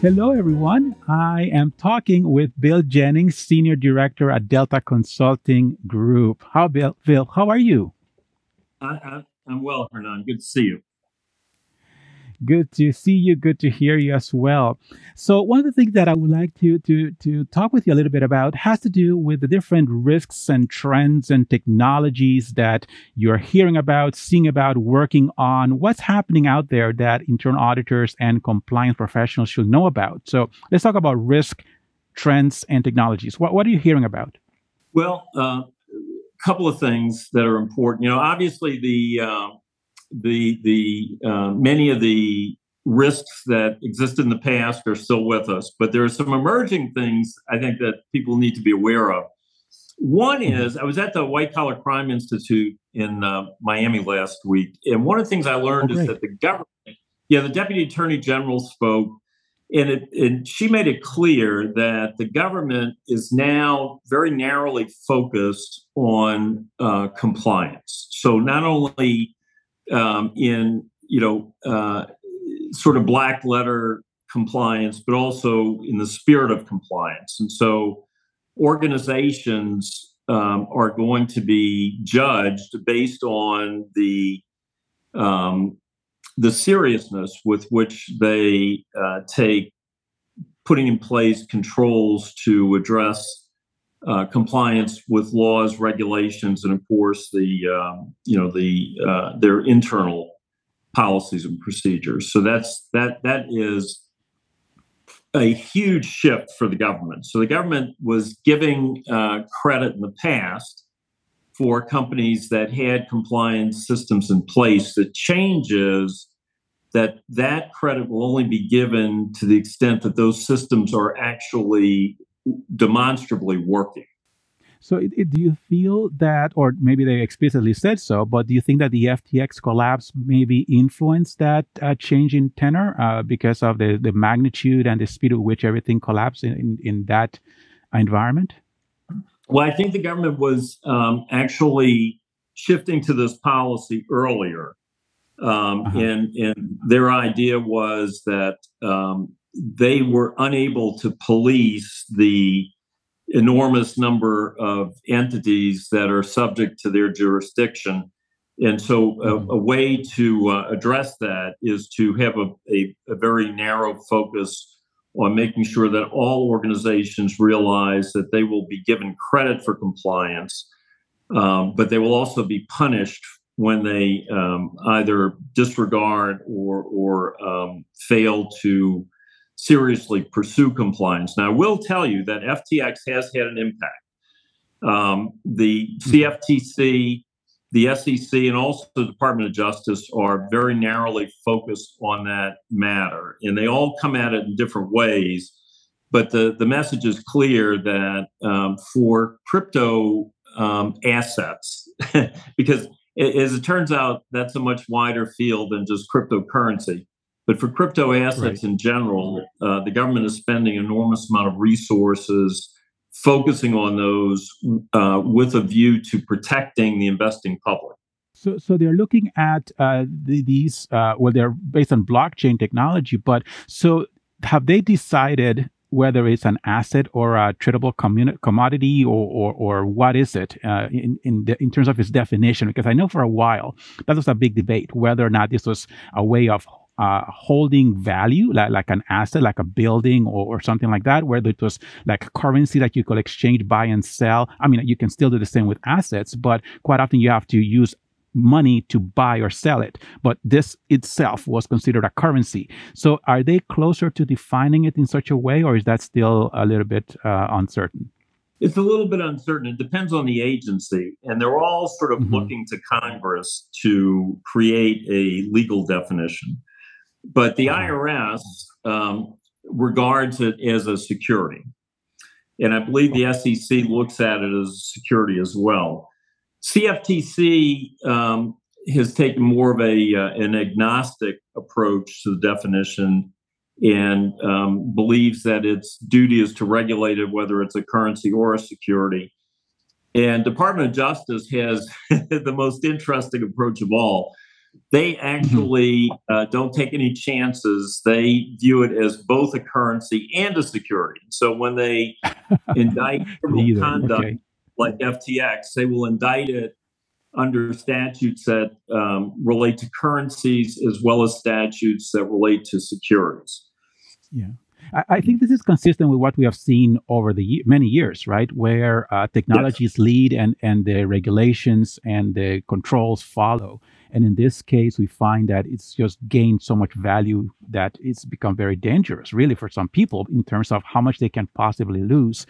Hello, everyone. I am talking with Bill Jennings, Senior Director at Delta Consulting Group. How, Bill? Bill, how are you? I, am well, Hernan. Good to see you. Good to see you. Good to hear you as well. So, one of the things that I would like to to to talk with you a little bit about has to do with the different risks and trends and technologies that you're hearing about, seeing about, working on. What's happening out there that internal auditors and compliance professionals should know about? So, let's talk about risk, trends, and technologies. What what are you hearing about? Well, a uh, couple of things that are important. You know, obviously the uh, the the uh, many of the risks that exist in the past are still with us, but there are some emerging things I think that people need to be aware of. One mm-hmm. is I was at the White Collar Crime Institute in uh, Miami last week, and one of the things I learned oh, is that the government, yeah, the Deputy Attorney General spoke, and it and she made it clear that the government is now very narrowly focused on uh, compliance. So not only um, in you know uh, sort of black letter compliance, but also in the spirit of compliance. And so organizations um, are going to be judged based on the um, the seriousness with which they uh, take putting in place controls to address uh, compliance with laws, regulations, and of course the um, you know the uh, their internal policies and procedures. So that's that that is a huge shift for the government. So the government was giving uh, credit in the past for companies that had compliance systems in place. The changes that that credit will only be given to the extent that those systems are actually demonstrably working. So, it, it, do you feel that, or maybe they explicitly said so, but do you think that the FTX collapse maybe influenced that uh, change in tenor uh, because of the, the magnitude and the speed at which everything collapsed in, in, in that environment? Well, I think the government was um, actually shifting to this policy earlier. Um, uh-huh. and, and their idea was that um, they were unable to police the enormous number of entities that are subject to their jurisdiction. And so, a, mm-hmm. a way to uh, address that is to have a, a, a, very narrow focus on making sure that all organizations realize that they will be given credit for compliance, um, but they will also be punished when they um, either disregard or, or um, fail to seriously pursue compliance. Now, I will tell you that FTX has had an impact. Um, the CFTC, the SEC, and also the Department of Justice are very narrowly focused on that matter, and they all come at it in different ways. But the, the message is clear that um, for crypto um, assets, because as it turns out, that's a much wider field than just cryptocurrency. But for crypto assets right. in general, uh, the government is spending enormous amount of resources focusing on those uh, with a view to protecting the investing public. So, so they're looking at uh, the, these. Uh, well, they're based on blockchain technology. But so, have they decided whether it's an asset or a tradable communi- commodity or, or, or what is it uh, in in, the, in terms of its definition? Because I know for a while that was a big debate whether or not this was a way of uh, holding value, like, like an asset, like a building or, or something like that, whether it was like currency that you could exchange, buy and sell. I mean, you can still do the same with assets, but quite often you have to use money to buy or sell it. But this itself was considered a currency. So are they closer to defining it in such a way, or is that still a little bit uh, uncertain? It's a little bit uncertain. It depends on the agency. And they're all sort of mm-hmm. looking to Congress to create a legal definition. But the IRS um, regards it as a security. And I believe the SEC looks at it as a security as well. CFTC um, has taken more of a uh, an agnostic approach to the definition and um, believes that its duty is to regulate it, whether it's a currency or a security. And Department of Justice has the most interesting approach of all they actually uh, don't take any chances. They view it as both a currency and a security. So when they indict criminal conduct okay. like FTX, they will indict it under statutes that um, relate to currencies as well as statutes that relate to securities. Yeah. I think this is consistent with what we have seen over the many years, right? Where uh, technologies yes. lead and, and the regulations and the controls follow. And in this case, we find that it's just gained so much value that it's become very dangerous, really, for some people in terms of how much they can possibly lose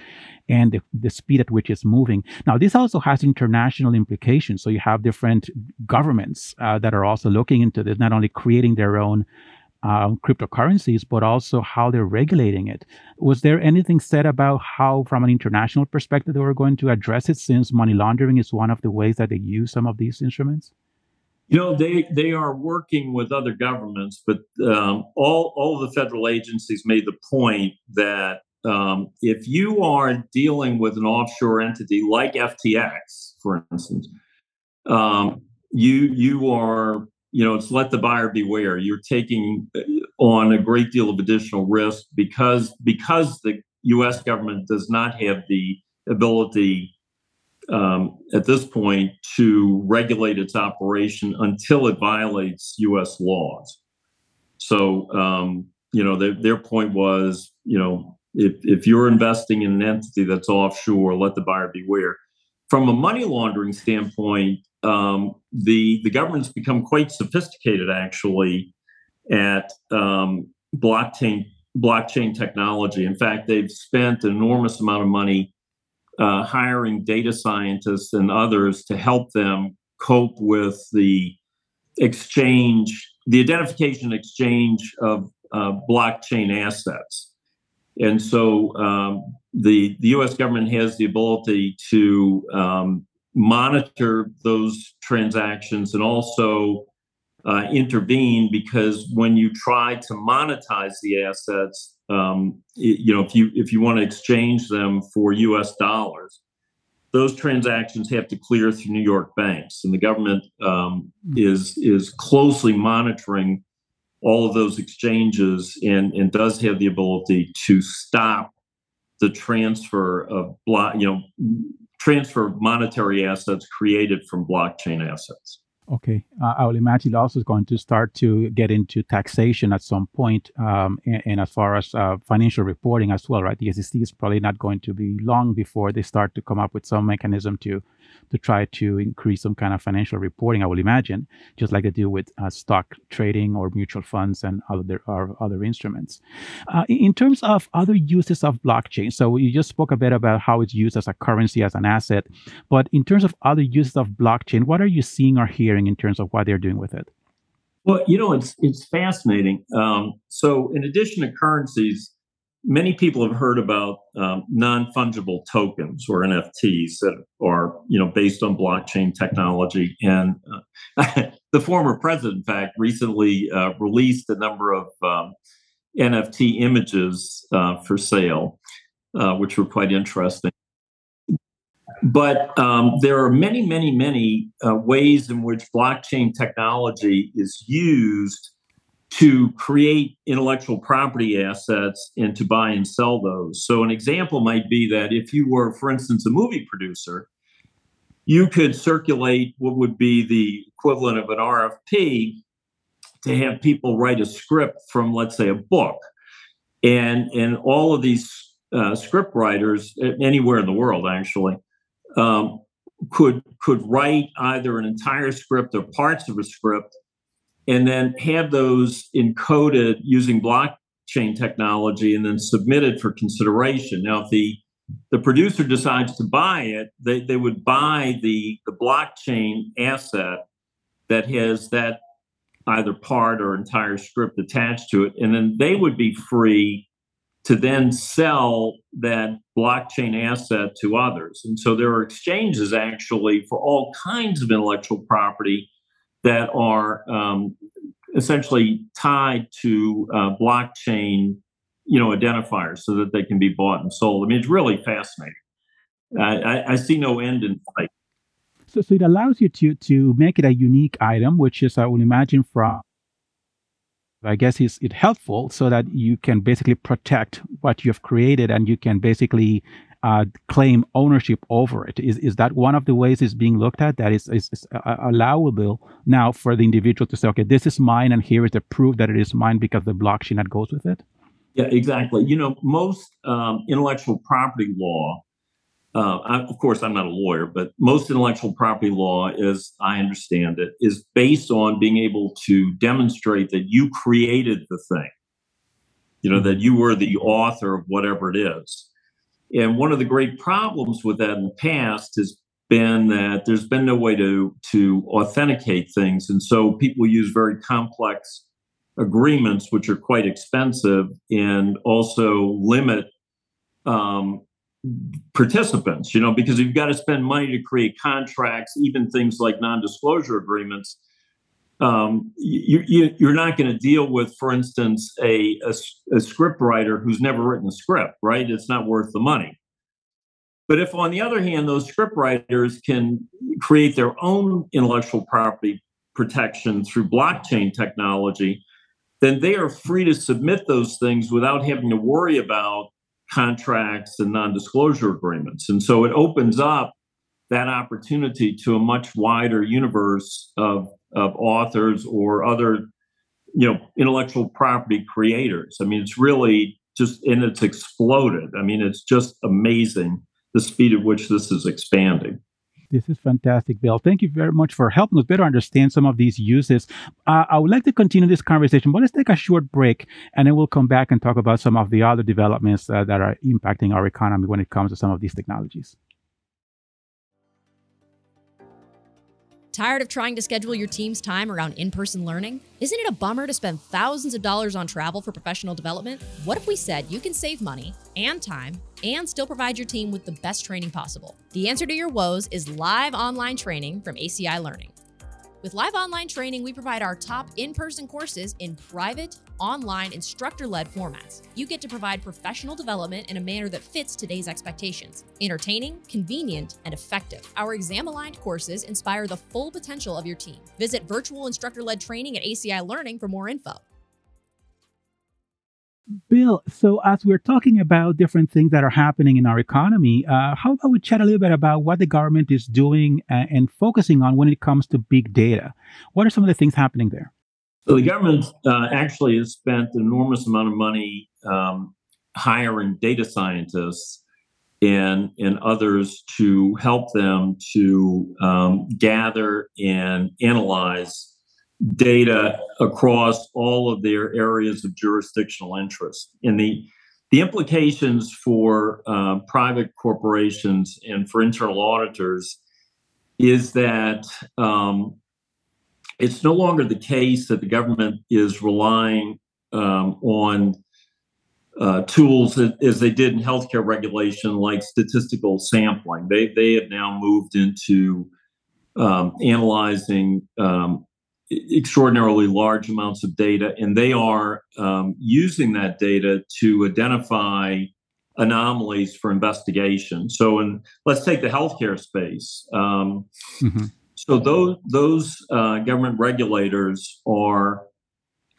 and the, the speed at which it's moving. Now, this also has international implications. So you have different governments uh, that are also looking into this, not only creating their own um, cryptocurrencies, but also how they're regulating it. Was there anything said about how, from an international perspective, they were going to address it since money laundering is one of the ways that they use some of these instruments? You know, they they are working with other governments, but um, all all the federal agencies made the point that um, if you are dealing with an offshore entity like FTX, for instance, um, you you are you know it's let the buyer beware. You're taking uh, on a great deal of additional risk because because the U.S. government does not have the ability um, at this point to regulate its operation until it violates U.S. laws. So, um, you know, their, their point was, you know, if, if you're investing in an entity that's offshore, let the buyer beware. From a money laundering standpoint, um, the the government's become quite sophisticated, actually, at um, blockchain blockchain technology. In fact, they've spent an enormous amount of money uh, hiring data scientists and others to help them cope with the exchange, the identification exchange of uh, blockchain assets. And so um, the, the US government has the ability to um, monitor those transactions and also uh, intervene because when you try to monetize the assets, um, you know, if you if you want to exchange them for U.S. dollars, those transactions have to clear through New York banks, and the government um, is is closely monitoring all of those exchanges and and does have the ability to stop the transfer of block, you know, transfer monetary assets created from blockchain assets. Okay, uh, I will imagine also is going to start to get into taxation at some point, um, and, and, as far as uh, financial reporting as well, right? The SEC is probably not going to be long before they start to come up with some mechanism to to try to increase some kind of financial reporting. I will imagine, just like they do with uh, stock trading or mutual funds and other or other instruments. Uh, in terms of other uses of blockchain, so you just spoke a bit about how it's used as a currency, as an asset, but in terms of other uses of blockchain, what are you seeing or hearing in terms of what they're doing with it? Well, you know, it's it's fascinating. Um, so, in addition to currencies, many people have heard about um, non-fungible tokens or NFTs that are you know based on blockchain technology. And uh, the former president, in fact, recently uh, released a number of um, NFT images uh, for sale, uh, which were quite interesting. But um, there are many, many, many uh, ways in which blockchain technology is used to create intellectual property assets and to buy and sell those. So, an example might be that if you were, for instance, a movie producer, you could circulate what would be the equivalent of an RFP to have people write a script from, let's say, a book. And, and all of these uh, script writers, anywhere in the world actually, um, could, could write either an entire script or parts of a script and then have those encoded using blockchain technology and then submitted for consideration. Now, if the the producer decides to buy it, they, they would buy the, the blockchain asset that has that either part or entire script attached to it. And then they would be free to then sell that blockchain asset to others. And so there are exchanges actually for all kinds of intellectual property that are um, essentially tied to uh, blockchain, you know, identifiers so that they can be bought and sold. I mean, it's really fascinating. I, I, I see no end in sight. So, so it allows you to to make it a unique item, which is I would imagine from I guess is it helpful so that you can basically protect what you have created and you can basically uh, claim ownership over it. Is is that one of the ways it's being looked at? That is, is, is uh, allowable now for the individual to say, okay, this is mine, and here is the proof that it is mine because the blockchain that goes with it. Yeah, exactly. You know, most um, intellectual property law. Uh, I, of course, I'm not a lawyer, but most intellectual property law, as I understand it, is based on being able to demonstrate that you created the thing. You know, that you were the author of whatever it is. And one of the great problems with that in the past has been that there's been no way to to authenticate things, and so people use very complex agreements, which are quite expensive, and also limit um, participants. You know, because you've got to spend money to create contracts, even things like non-disclosure agreements um, you, you, are not going to deal with, for instance, a, a, a script writer who's never written a script, right? It's not worth the money. But if, on the other hand, those script writers can create their own intellectual property protection through blockchain technology, then they are free to submit those things without having to worry about contracts and non disclosure agreements. And so it opens up that opportunity to a much wider universe of of authors or other you know intellectual property creators i mean it's really just and it's exploded i mean it's just amazing the speed at which this is expanding this is fantastic, Bill. Thank you very much for helping us better understand some of these uses. Uh, I would like to continue this conversation, but let's take a short break and then we'll come back and talk about some of the other developments uh, that are impacting our economy when it comes to some of these technologies. Tired of trying to schedule your team's time around in person learning? Isn't it a bummer to spend thousands of dollars on travel for professional development? What if we said you can save money and time and still provide your team with the best training possible? The answer to your woes is live online training from ACI Learning. With live online training, we provide our top in person courses in private, online, instructor led formats. You get to provide professional development in a manner that fits today's expectations entertaining, convenient, and effective. Our exam aligned courses inspire the full potential of your team. Visit virtual instructor led training at ACI Learning for more info. Bill, so as we're talking about different things that are happening in our economy, uh, how about we chat a little bit about what the government is doing and, and, focusing on when it comes to big data? What are some of the things happening there? So the government uh, actually has spent an enormous amount of money um, hiring data scientists and and others to help them to um, gather and analyze data across all of their areas of jurisdictional interest. And the the implications for uh, private corporations and for internal auditors is that um, it's no longer the case that the government is relying um, on uh, tools that, as they did in healthcare regulation, like statistical sampling. They they have now moved into um, analyzing um, extraordinarily large amounts of data, and they are um, using that data to identify anomalies for investigation. So, in let's take the healthcare space. Um, mm-hmm. So those those uh, government regulators are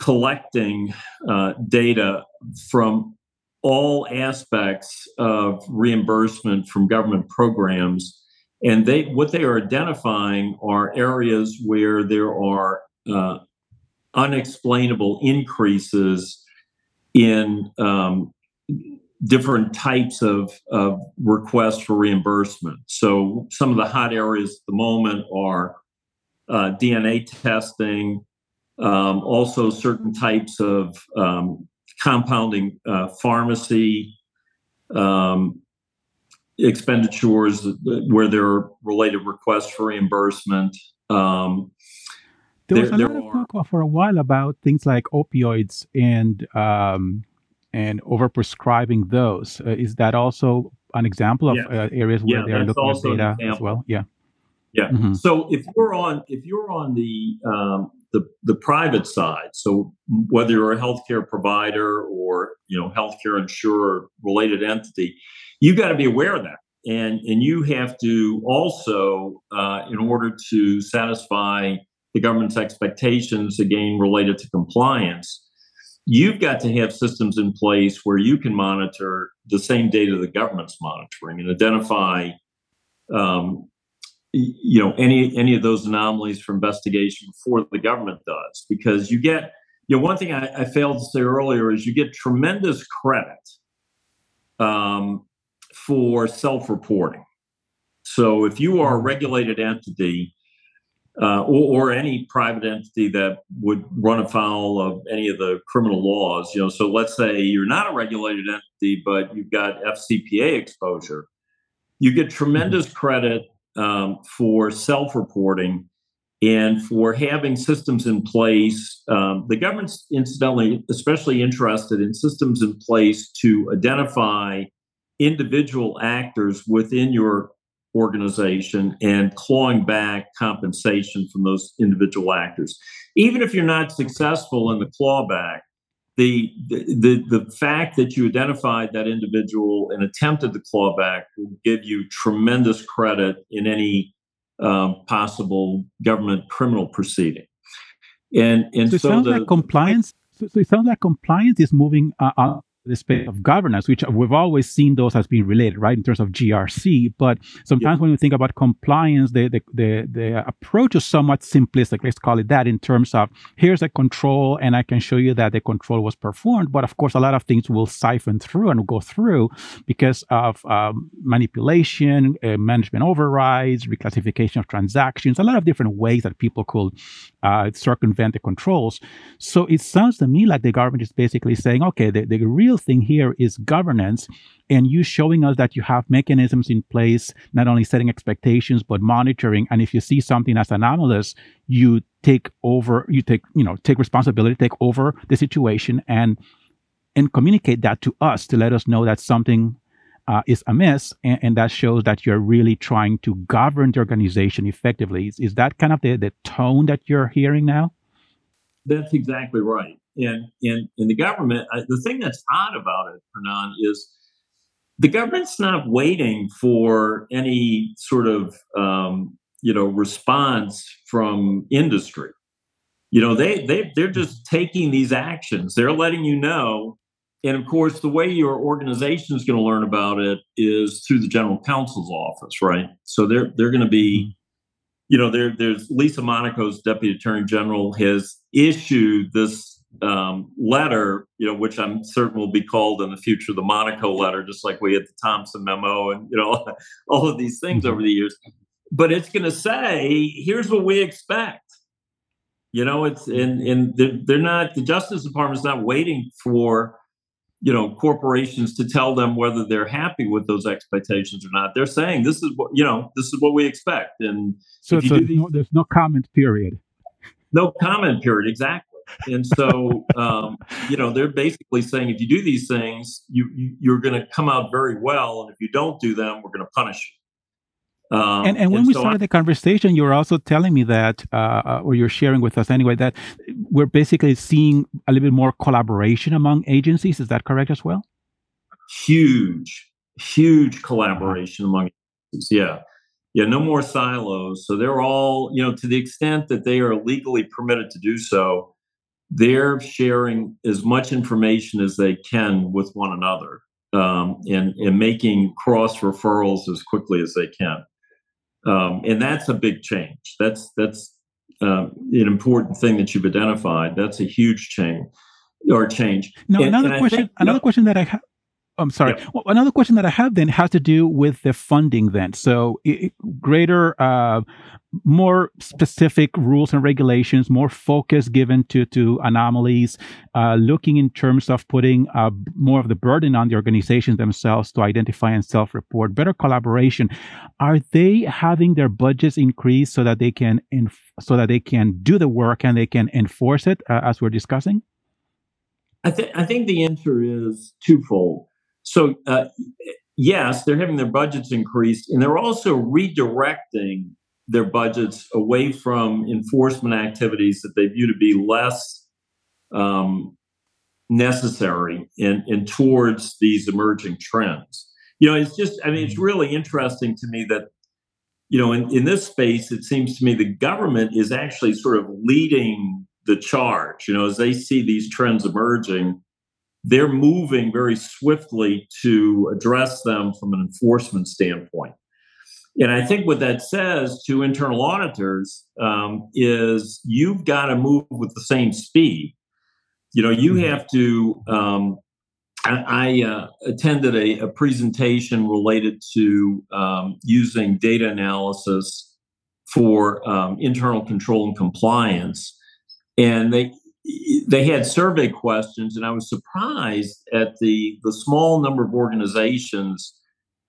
collecting uh, data from all aspects of reimbursement from government programs. And they what they are identifying are areas where there are uh, unexplainable increases in um, different types of, of requests for reimbursement. So some of the hot areas at the moment are uh, DNA testing, um, also certain types of um, compounding uh, pharmacy um, expenditures where there are related requests for reimbursement. Um, there was a lot of talk for a while about things like opioids and um, and overprescribing those. Uh, is that also an example of uh, areas where yeah, they're looking at data as well? Yeah. Yeah. Mm-hmm. So if you're on if you're on the um, the the private side, so whether you're a healthcare provider or you know healthcare insurer related entity, you've got to be aware of that. and and you have to also, uh, in order to satisfy the government's expectations, again related to compliance, you've got to have systems in place where you can monitor the same data the government's monitoring and identify um, you know any any of those anomalies for investigation before the government does. Because you get you know one thing I, I failed to say earlier is you get tremendous credit um, for self-reporting. So if you are a regulated entity uh, or, or, any private entity that would run afoul of any of the criminal laws you know so let's say you're not a regulated entity but you've got fcpa exposure you get tremendous credit um, for self reporting and for having systems in place. Um, the government's incidentally especially interested in systems in place to identify individual actors within your organization and clawing back compensation from those individual actors. Even if you're not successful in the clawback, the, the the fact that you identified that individual and attempted the clawback will give you tremendous credit in any um, possible government criminal proceeding. And and so, so it sounds the, like compliance. So, so, it sounds like compliance is moving uh, the space of governance, which we've always seen those as being related, right, in terms of GRC. But sometimes yeah. when we think about compliance, the, the, the, the, approach is somewhat simplistic, let's call it that, in terms of here's a control and I can show you that the control was performed. But of course, a lot of things will siphon through and go through because of um, manipulation, uh, management overrides, reclassification of transactions, a lot of different ways that people could uh, circumvent the controls. So it sounds to me like the government is basically saying, okay, the, the real thing here is governance and you showing us that you have mechanisms in place, not only setting expectations, but monitoring. And if you see something as anomalous, you take over, you take, you know, take responsibility, take over the situation and and communicate that to us to let us know that something uh, is amiss, and, and, that shows that you're really trying to govern the organization effectively. Is, is that kind of the, the tone that you're hearing now? That's exactly right. And in in the government, uh, the thing that's odd about it, Hernan, is the government's not waiting for any sort of um, you know response from industry. You know, they they they're just taking these actions. They're letting you know and of course, the way your organization is going to learn about it is through the general counsel's office, right? So they're they're going to be, mm-hmm. you know, there there's Lisa Monaco's deputy attorney general has issued this um, letter, you know, which I'm certain will be called in the future the Monaco letter, just like we had the Thompson memo and you know all of these things over the years. But it's going to say, here's what we expect. You know, it's and and they're, they're not the Justice Department's not waiting for you know corporations to tell them whether they're happy with those expectations or not. They're saying this is what you know this is what we expect. And so, so these, no, there's no comment period. No comment period exactly and so um, you know they're basically saying if you do these things you, you you're going to come out very well and if you don't do them we're going to punish you um, and, and when and we so started I, the conversation, you were also telling me that, uh, uh, or you're sharing with us anyway, that we're basically seeing a little bit more collaboration among agencies. Is that correct as well? Huge, huge collaboration among agencies. Yeah. Yeah, no more silos. So they're all, you know, to the extent that they are legally permitted to do so, they're sharing as much information as they can with one another um, and, and making cross referrals as quickly as they can um, and that's a big change. That's that's uh, an important thing that you've identified. That's a huge change or change. Now, and, another and question. Think, another no, question that I have. I'm sorry. Yeah. Well, another question that I have then has to do with the funding. Then, so it, greater uh, more specific rules and regulations, more focus given to to anomalies, uh, looking in terms of putting uh, more of the burden on the organizations themselves to identify and self-report, better collaboration. Are they having their budgets increased so that they can inf- so that they can do the work and they can enforce it uh, as we're discussing? I think I think the answer is twofold. So uh, yes, they're having their budgets increased, and they're also redirecting their budgets away from enforcement activities that they view to be less um, necessary and, and towards these emerging trends. you know, it's just, I mean, it's really interesting to me that, you know, in, in this space, it seems to me the government is actually sort of leading the charge. You know, as they see these trends emerging, they're moving very swiftly to address them from an enforcement standpoint. And I think what that says to internal auditors um, is you've got to move with the same speed. You know, you mm-hmm. have to. Um, I, I uh, attended a, a, presentation related to um, using data analysis for um, internal control and compliance, and they they had survey questions, and I was surprised at the the small number of organizations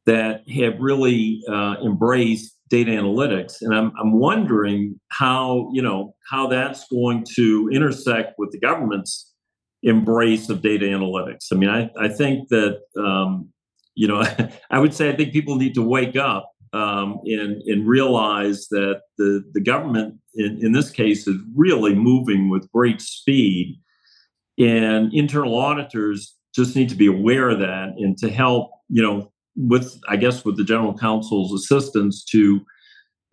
that have really uh, embraced data analytics, and I'm I'm wondering how you know how that's going to intersect with the government's embrace of data analytics. I mean, I I think that um, you know I would say I think people need to wake up um, and and realize that the the government in, in this case is really moving with great speed, and internal auditors just need to be aware of that and to help you know with I guess with the general counsel's assistance to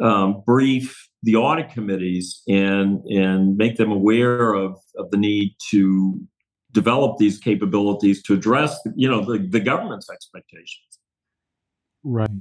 um, brief the audit committees and and make them aware of of the need to develop these capabilities to address you know the, the government's expectations. Right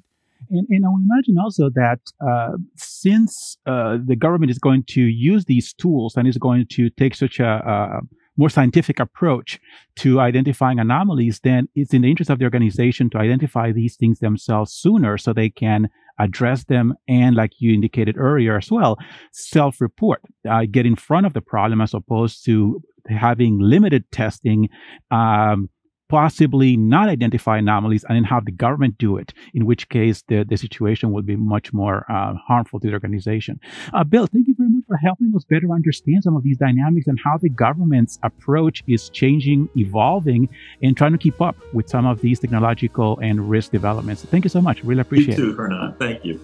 and, and I would imagine also that uh, since uh, the government is going to use these tools and is going to take such a, a more scientific approach to identifying anomalies, then it's in the interest of the organization to identify these things themselves sooner so they can address them and, like you indicated earlier as well, self report, uh, get in front of the problem as opposed to having limited testing. Um, possibly not identify anomalies and then have the government do it, in which case the, the situation will be much more uh, harmful to the organization. Uh, Bill, thank you very much for helping us better understand some of these dynamics and how the government's approach is changing, evolving, and trying to keep up with some of these technological and risk developments. Thank you so much. Really appreciate you too, it. Thank you.